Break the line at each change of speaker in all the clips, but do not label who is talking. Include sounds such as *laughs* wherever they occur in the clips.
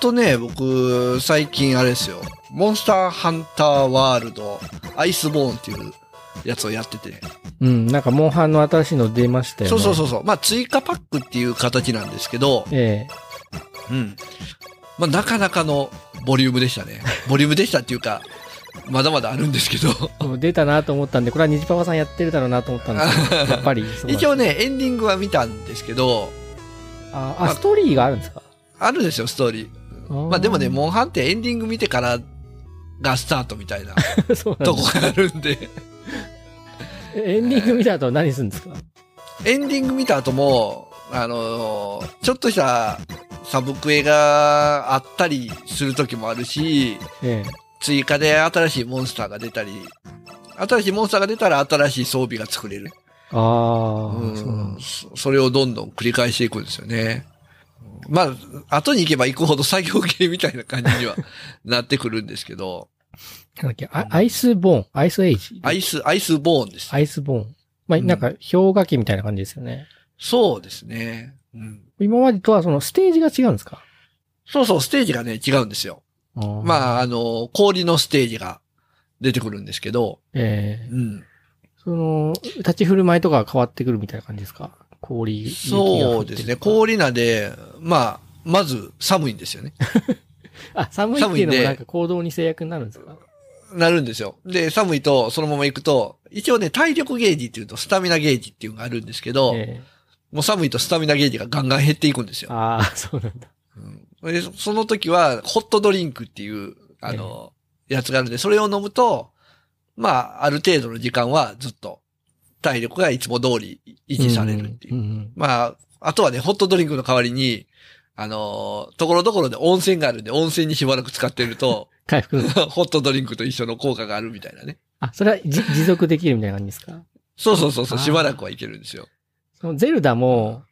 あとね、僕、最近あれですよ。モンスターハンターワールド、アイスボーンっていうやつをやっててね。
うん、なんか、モンハンの新しいの出ましたよね。
そうそうそうそう。まあ、追加パックっていう形なんですけど、
え
うん。まあ、なかなかのボリュームでしたね。ボリュームでしたっていうか、まだまだあるんですけど。
出たなと思ったんで、これは虹パパさんやってるだろうなと思ったんですけど、*laughs* やっぱり
一応ね、エンディングは見たんですけど、
あ、あ、ストーリーがあるんですか？
あるんですよ、ストーリー。まあでもね、モンハンってエンディング見てからがスタートみたいな
う、*laughs* そうな
とこがあるんで、
えエンディング見た後何するんですか？
エンディング見た後も、あのーちょっとしたサブクエがあったりする時もあるし、
え
追加で新しいモンスターが出たり、新しいモンスターが出たら新しい装備が作れる。
え。ああ、
うん
そ
れをどんどん繰り返していくんですよね。まあ、後に行けば行くほど作業系みたいな感じには *laughs* なってくるんですけど、
なんだっけ、アアイスボーン、アイスエイジ？
アイス、アイスボーンです。
アイスボーン。まあ、
うん
なんか、氷河期みたいな感じですよね。
そうですね。うん。
今までとはそのステージが違うんですか？
そうそう、ステージがね、違うんですよ。
ああ。
まあ、あの、氷のステージが出てくるんですけど、
ええ
うん。
その、立ち振る舞いとかが変わってくるみたいな感じですか？氷、
そうですね。氷なんで、まあ、まず寒いんですよね。*laughs*
あ、寒いっていうのもなんか行動に制約になるんですか？
なるんですよ。で、寒いとそのまま行くと、一応ね、体力ゲージっていうとスタミナゲージっていうのがあるんですけど、
え
もう寒いとスタミナゲージがガンガン減っていくんですよ。
えああ、そうなんだ。
うん、でその時は、ホットドリンクっていう、あの、やつがあるんで、それを飲むと、まあ、ある程度の時間はずっと体力がいつも通り維持されるっていう。
んん
まあ、あとはね、ホットドリンクの代わりに、あの、ところどころで温泉があるんで、温泉にしばらく使ってると、*laughs*
回復。*laughs*
ホットドリンクと一緒の効果があるみたいなね。
あ、それはじ持続できるみたいな感じですか？
そうそうそうそう、しばらくはいけるんですよ。
そのゼルダも、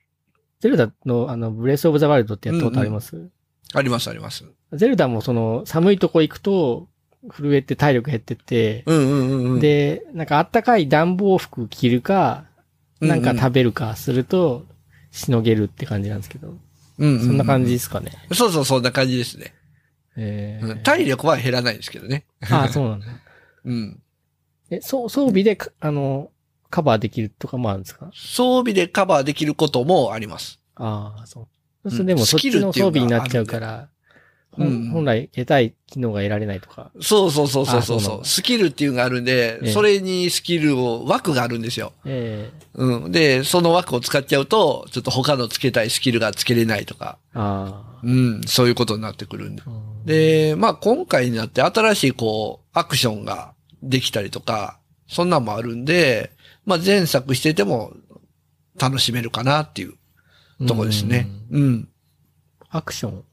ゼルダのあの、ブレスオブザワールドってやったことあります、
ありますあります。
ゼルダもその、寒いとこ行くと、震えて体力減ってって、
うんうんうんうん。
で、なんかあったかい暖房服着るか、なんか食べるかすると、しのげるって感じなんですけど、
うんうんうん
そんな感じですかね。
そうそう、そんな感じですね。
えー
うん体力は減らないですけどね。
ああ、そうなんだ。*laughs*
うん。
え、そう、装備でか、あの、カバーできるとかもあるんですか？
装備でカバーできることもあります。
ああ、そう。そうする
うん
とでもそっちの装備になっちゃうから、
うん
本来得たい機能が得られないとか。
そうそうそうそうそう
あそう
スキルっていうのがあるんで、
ええ
それにスキルを、枠があるんですよ。
ええ
うん。で、その枠を使っちゃうと、ちょっと他のつけたいスキルがつけれないとか、
あ
うん、そういうことになってくるんで。で、まあ今回になって新しいこう、アクションができたりとか、そんなんもあるんで、まあ前作してても楽しめるかなっていうとこですね。
うん
うん。
アクション。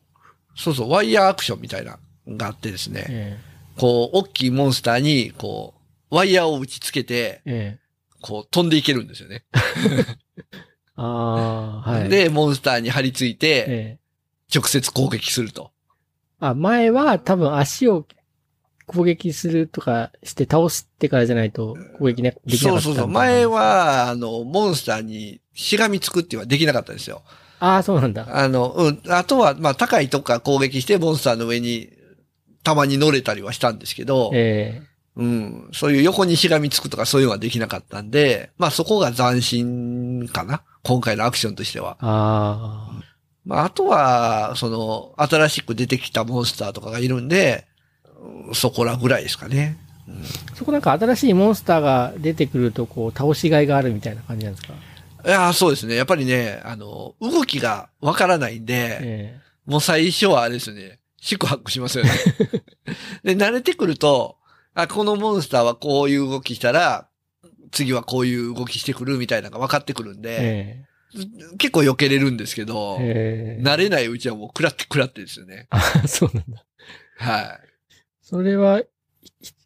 そうそう、ワイヤーアクションみたいなのがあってですね。
え
こう、大きいモンスターに、こう、ワイヤーを打ち付けて、
えええ
こう、飛んでいけるんですよね。*laughs*
ああ、はい。、
で、モンスターに張り付いて、
ええ
直接攻撃すると。
あ、前は多分足を攻撃するとかして倒してからじゃないと攻撃ねできなかった
そうそうそう。前。は、あの、モンスターにしがみつくっていうのはできなかったんですよ。
ああ、そうなんだ。
あの、うん。あとは、まあ、高いとこから攻撃して、モンスターの上に、たまに乗れたりはしたんですけど、
え
うん。そういう横にしがみつくとかそういうのはできなかったんで、まあ、そこが斬新かな。今回のアクションとしては
え。ああ。
まあ、あとは、その、新しく出てきたモンスターとかがいるんで、うんそこらぐらいですかね。
そこなんか新しいモンスターが出てくると、こう、倒しがいがあるみたいな感じなんですか？
いやーそうですね。やっぱりね、あの、動きがわからないんで、
え
もう最初はあれですね、四苦八苦しますよね。*laughs* で、慣れてくると、あ、このモンスターはこういう動きしたら、次はこういう動きしてくるみたいなのが分かってくるん
え
で、結構避けれるんですけど、
えええ
慣れないうちはもう食らって食らってですよね。
あ、そうなんだ。
はい。
それは、い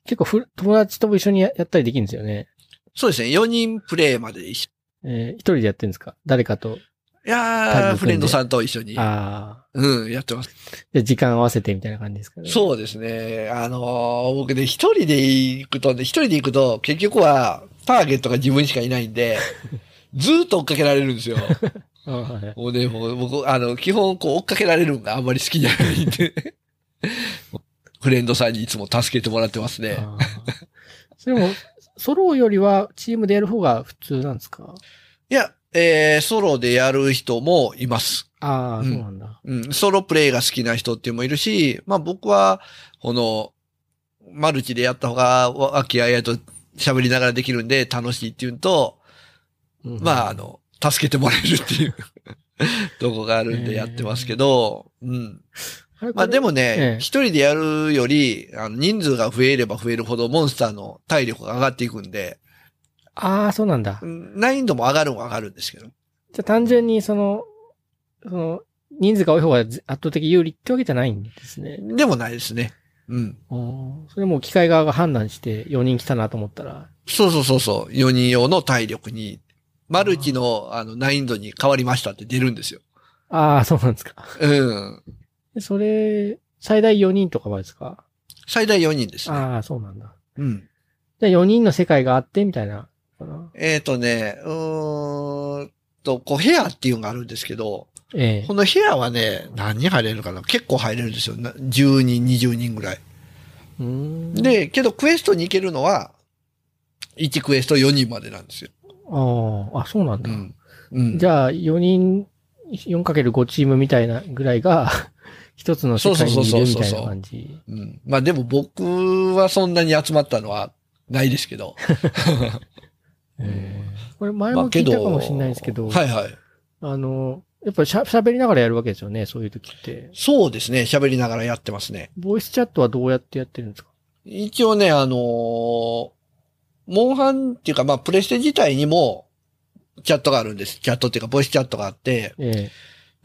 結構ふ友達とも一緒にややったりできるんですよね。
そうですね。4人プレイまで一緒。
えー一人でやってるんですか？誰かと。
いやー、フレンドさんと一緒に、
ああ。
うん、やってます。
で、時間合わせてみたいな感じですかね。
そうですね。あのー僕ね、一人で行くとね、一人で行くと、結局は、ターゲットが自分しかいないんで、*laughs* ずーっと追っかけられるんですよ。*laughs* もうね、もう僕、あの、基本こう追っかけられるのがあんまり好きじゃないんで。*laughs* フレンドさんにいつも助けてもらってますね。
それも、ソロよりはチームでやる方が普通なんですか？
いや、えー、ソロでやる人もいます。
ああ、
うん
そうなんだ。
うん、ソロプレイが好きな人っていうのもいるし、まあ僕は、この、マルチでやった方が、和気あいあいと喋りながらできるんで楽しいっていうのと、
うん
まああの、助けてもらえるっていう *laughs* とこがあるんでやってますけど、うん。まあでも
え
ね
え、
一、人でやるより、あの人数が増えれば増えるほどモンスターの体力が上がっていくんで、
ああ、そうなんだ
う。ん難易度も上がるんは上がるんですけど。
じゃあ単純にその、その、人数が多い方が圧倒的有利ってわけじゃないんですね。
でもないですね。うん。
それも機械側が判断して4人来たなと思ったら、
そうそうそうそう。4人用の体力に、マルチのあの難易度に変わりましたって出るんですよ。
ああ、そうなんですか。
うん。
でそれ、最大4人とかはですか？
最大4人ですね。
ああ、そうなんだ。
うん。
じゃあ4人の世界があってみたいな。
えっ、とね、うーんと、こう部屋っていうのがあるんですけど、
ええ
この部屋はね、何人入れるかな？結構入れるんですよ。な10人、20人ぐらい。で、けどクエストに行けるのは、1クエスト4人までなんですよ。
ああ、あ、そうなんだ。
うん。うん。
じゃあ、4人、4×5 チームみたいなぐらいが、*laughs* 一つの世界にいるみたいな感じ。
うん。まあでも僕はそんなに集まったのはないですけど。*laughs*
ええこれ前
まあ
も聞いたかもしれないですけど、
はいはい。
あの、やっぱりしゃ喋りながらやるわけですよね、そういう時って。
そうですね。喋りながらやってますね。
ボイスチャットはどうやってやってるんですか？
一応ね、あのーモンハンっていうか、まあ、プレステ自体にも、チャットがあるんです。チャットっていうか、ボイスチャットがあって、
え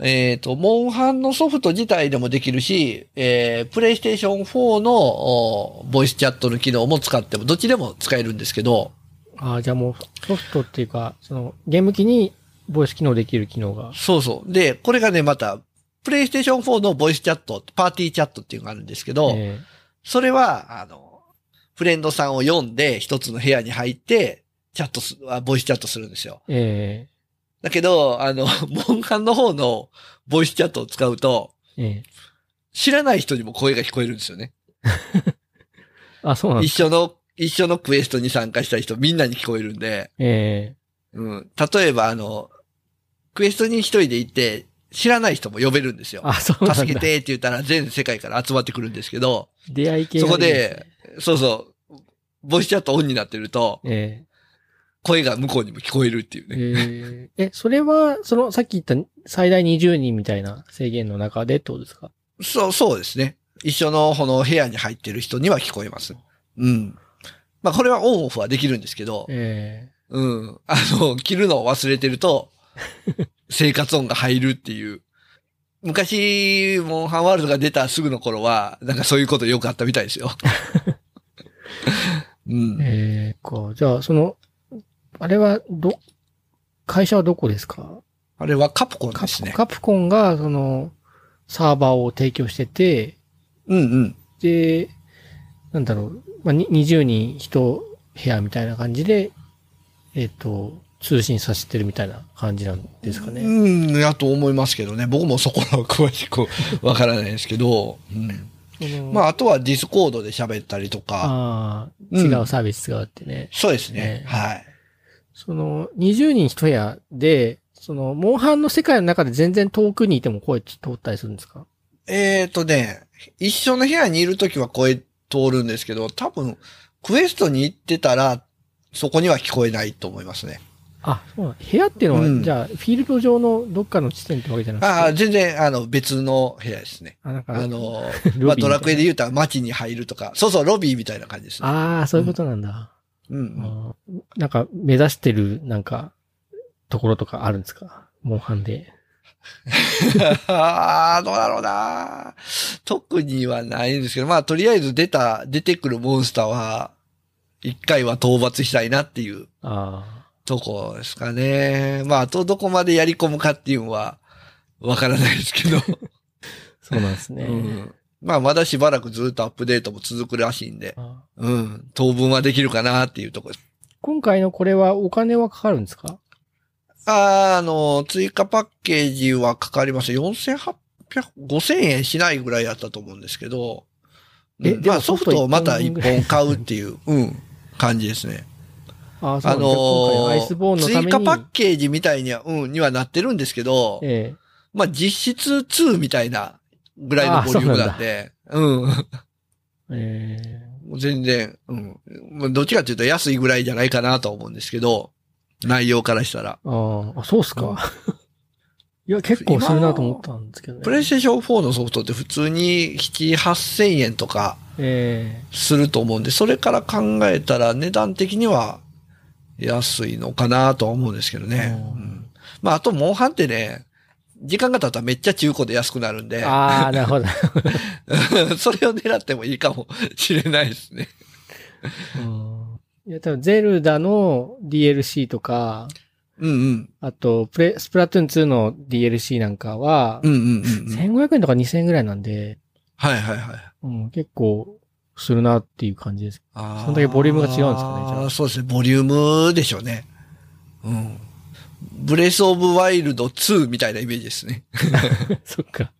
えっ、と、モンハンのソフト自体でもできるし、えー、プレイステーション4のおボイスチャットの機能も使っても、どっちでも使えるんですけど、
えああ、じゃあもうソフトっていうか、その、ゲーム機にボイス機能できる機能が。
そうそう。で、これがね、また、プレイステーション4のボイスチャット、パーティーチャットっていうのがあるんですけど、
え
それは、あの、フレンドさんを呼んで、一つの部屋に入って、チャットす、あボイスチャットするんですよ。
ええ
だけど、あの、*laughs* モンハンの方のボイスチャットを使うと、
ええ
知らない人にも声が聞こえるんですよね。*laughs*
あ、そうなんです
一緒の、一緒のクエストに参加した人みんなに聞こえるんで、
え
うん。例えば、あの、クエストに一人で行って、知らない人も呼べるんですよ。
えあ、そうなんだ。
助けてって言ったら全世界から集まってくるんですけど、
出会い系
そこ
がいいすね
で、そうそう、ボイスチャットオンになってると、
え
声が向こうにも聞こえるっていう
え
ね。
えええ、それは、その、さっき言った最大20人みたいな制限の中でってことですか？
そう、そうですね。一緒のこの部屋に入ってる人には聞こえます。うん。まあこれはオンオフはできるんですけど、
え
うん。あの、切るのを忘れてると、*laughs* 生活音が入るっていう。昔、モンハンワールドが出たすぐの頃は、なんかそういうことよくあったみたいですよ。*laughs* うん。
ええか。じゃあ、その、あれは、ど、会社はどこですか？
あれはカプコン
カ
ですね。
カプコンが、その、サーバーを提供してて、
うんうん。
で、なんだろう、まあ、に20人一部屋みたいな感じで、えっ、と、通信させてるみたいな感じなんですかね。
うん、やと思いますけどね。僕もそこらは詳しく *laughs* わからないですけど、うん。まあ、あとはディスコードで喋ったりとか、
ああ、
うん
違うサービス使うってね。
そうですね
ね。
はい。
その、20人一部屋で、その、モンハンの世界の中で全然遠くにいても声通ったりするんですか？
えーとね、一緒の部屋にいるときは声通るんですけど、多分、クエストに行ってたら、そこには聞こえないと思いますね。
あ、そうなん部屋っていうのは、
うん
じゃあ、フィールド上のどっかの地点ってわけじゃなくて？
ああ、全然、あの、別の部屋ですね。
あ、なんか、
あの、*laughs* まあ、ドラクエで言うたら街に入るとか、そうそう、ロビーみたいな感じですね。
ああ、そういうことなんだ。
うん
なんか、目指してる、なんか、ところとかあるんですか？モンハンで。
ああ、どうだろうな。特にはないんですけど、まあ、とりあえず出た、出てくるモンスターは、一回は討伐したいなっていう
あ
とこですかね。まあ、あとどこまでやり込むかっていうのは、わからないですけど。
あ、*laughs* そうなんですね。
うん、まあ、まだしばらくずっとアップデートも続くらしいんで、
あ。
うん、当分はできるかなっていうとこ。ろです。
今回のこれはお金はかかるんですか？
あーあの、追加パッケージはかかります。4800、5000円しないぐらいやったと思うんですけど、うん
え
まあソフトをまた一本買うっていう、うん、感じですね。
ああ、
の
ーンの。
追加パッケージみたいには、うん、にはなってるんですけど、
え
まあ実質2みたいなぐらいのボリュームなんで、うん。
ええ
もう全然、うん。まあどっちかっていうと安いぐらいじゃないかなと思うんですけど、内容からしたら。
えああ、あ、そうっすか。いや、結構するなと思ったんですけどね。
プレイステーション4のソフトって普通に7、8000円とか
え
すると思うんで、それから考えたら値段的には安いのかなとは思うんですけどね。
うん
うんまああと、モンハンってね、時間が経ったらめっちゃ中古で安くなるん
え
で、
ああ、なるほど。*laughs*
それを狙ってもいいかもしれないですね。
うんいや、多分ゼルダの DLC とか、
うんうん。
あと、プレ、スプラトゥーン2の DLC なんかは
う、んうんうんうん。
1500円とか2000円ぐらいなんで、
はいはいはい。
うん、結構するなっていう感じです。
あー
そんだけボリュームが違うんですかねじゃあ
そうですね、ボリュームでしょうね。うん。ブレスオブワイルド2みたいなイメージですね。*laughs*
そっか。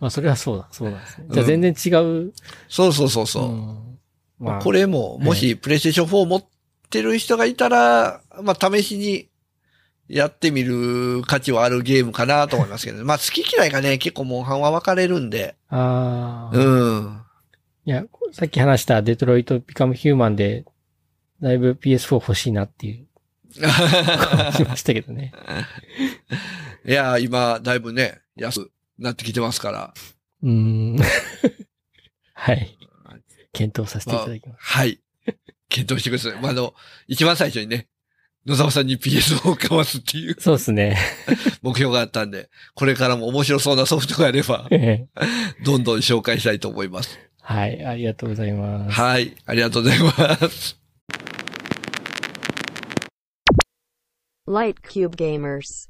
まあ、それはそうだ、そうなんですね。じゃあ全然違う。
そうそうそうそう。
んまあ、
これも、もしプレイステーション4持ってる人がいたら、まあ試しにやってみる価値はあるゲームかなと思いますけど、まあ好き嫌いがね、結構モンハンは分かれるんで。
ああ、い
うん。
や、さっき話したデトロイト・ビカム・ヒューマンで、だいぶ PS4 欲しいなっていう、*laughs* しましたけどね。*laughs*
いや、今、だいぶね、安くなってきてますから。
うーん。*laughs* はい。検討させていただきます。
はい。検討してください。まあ、あの、一番最初にね、野沢さんに PS を買わすっていう
そうですね。
目標があったんで、これからも面白そうなソフトがあれば、どんどん紹介したいと思います。
はい、ありがとうございます。
はい。ありがとうございます。
Light Cube Gamers.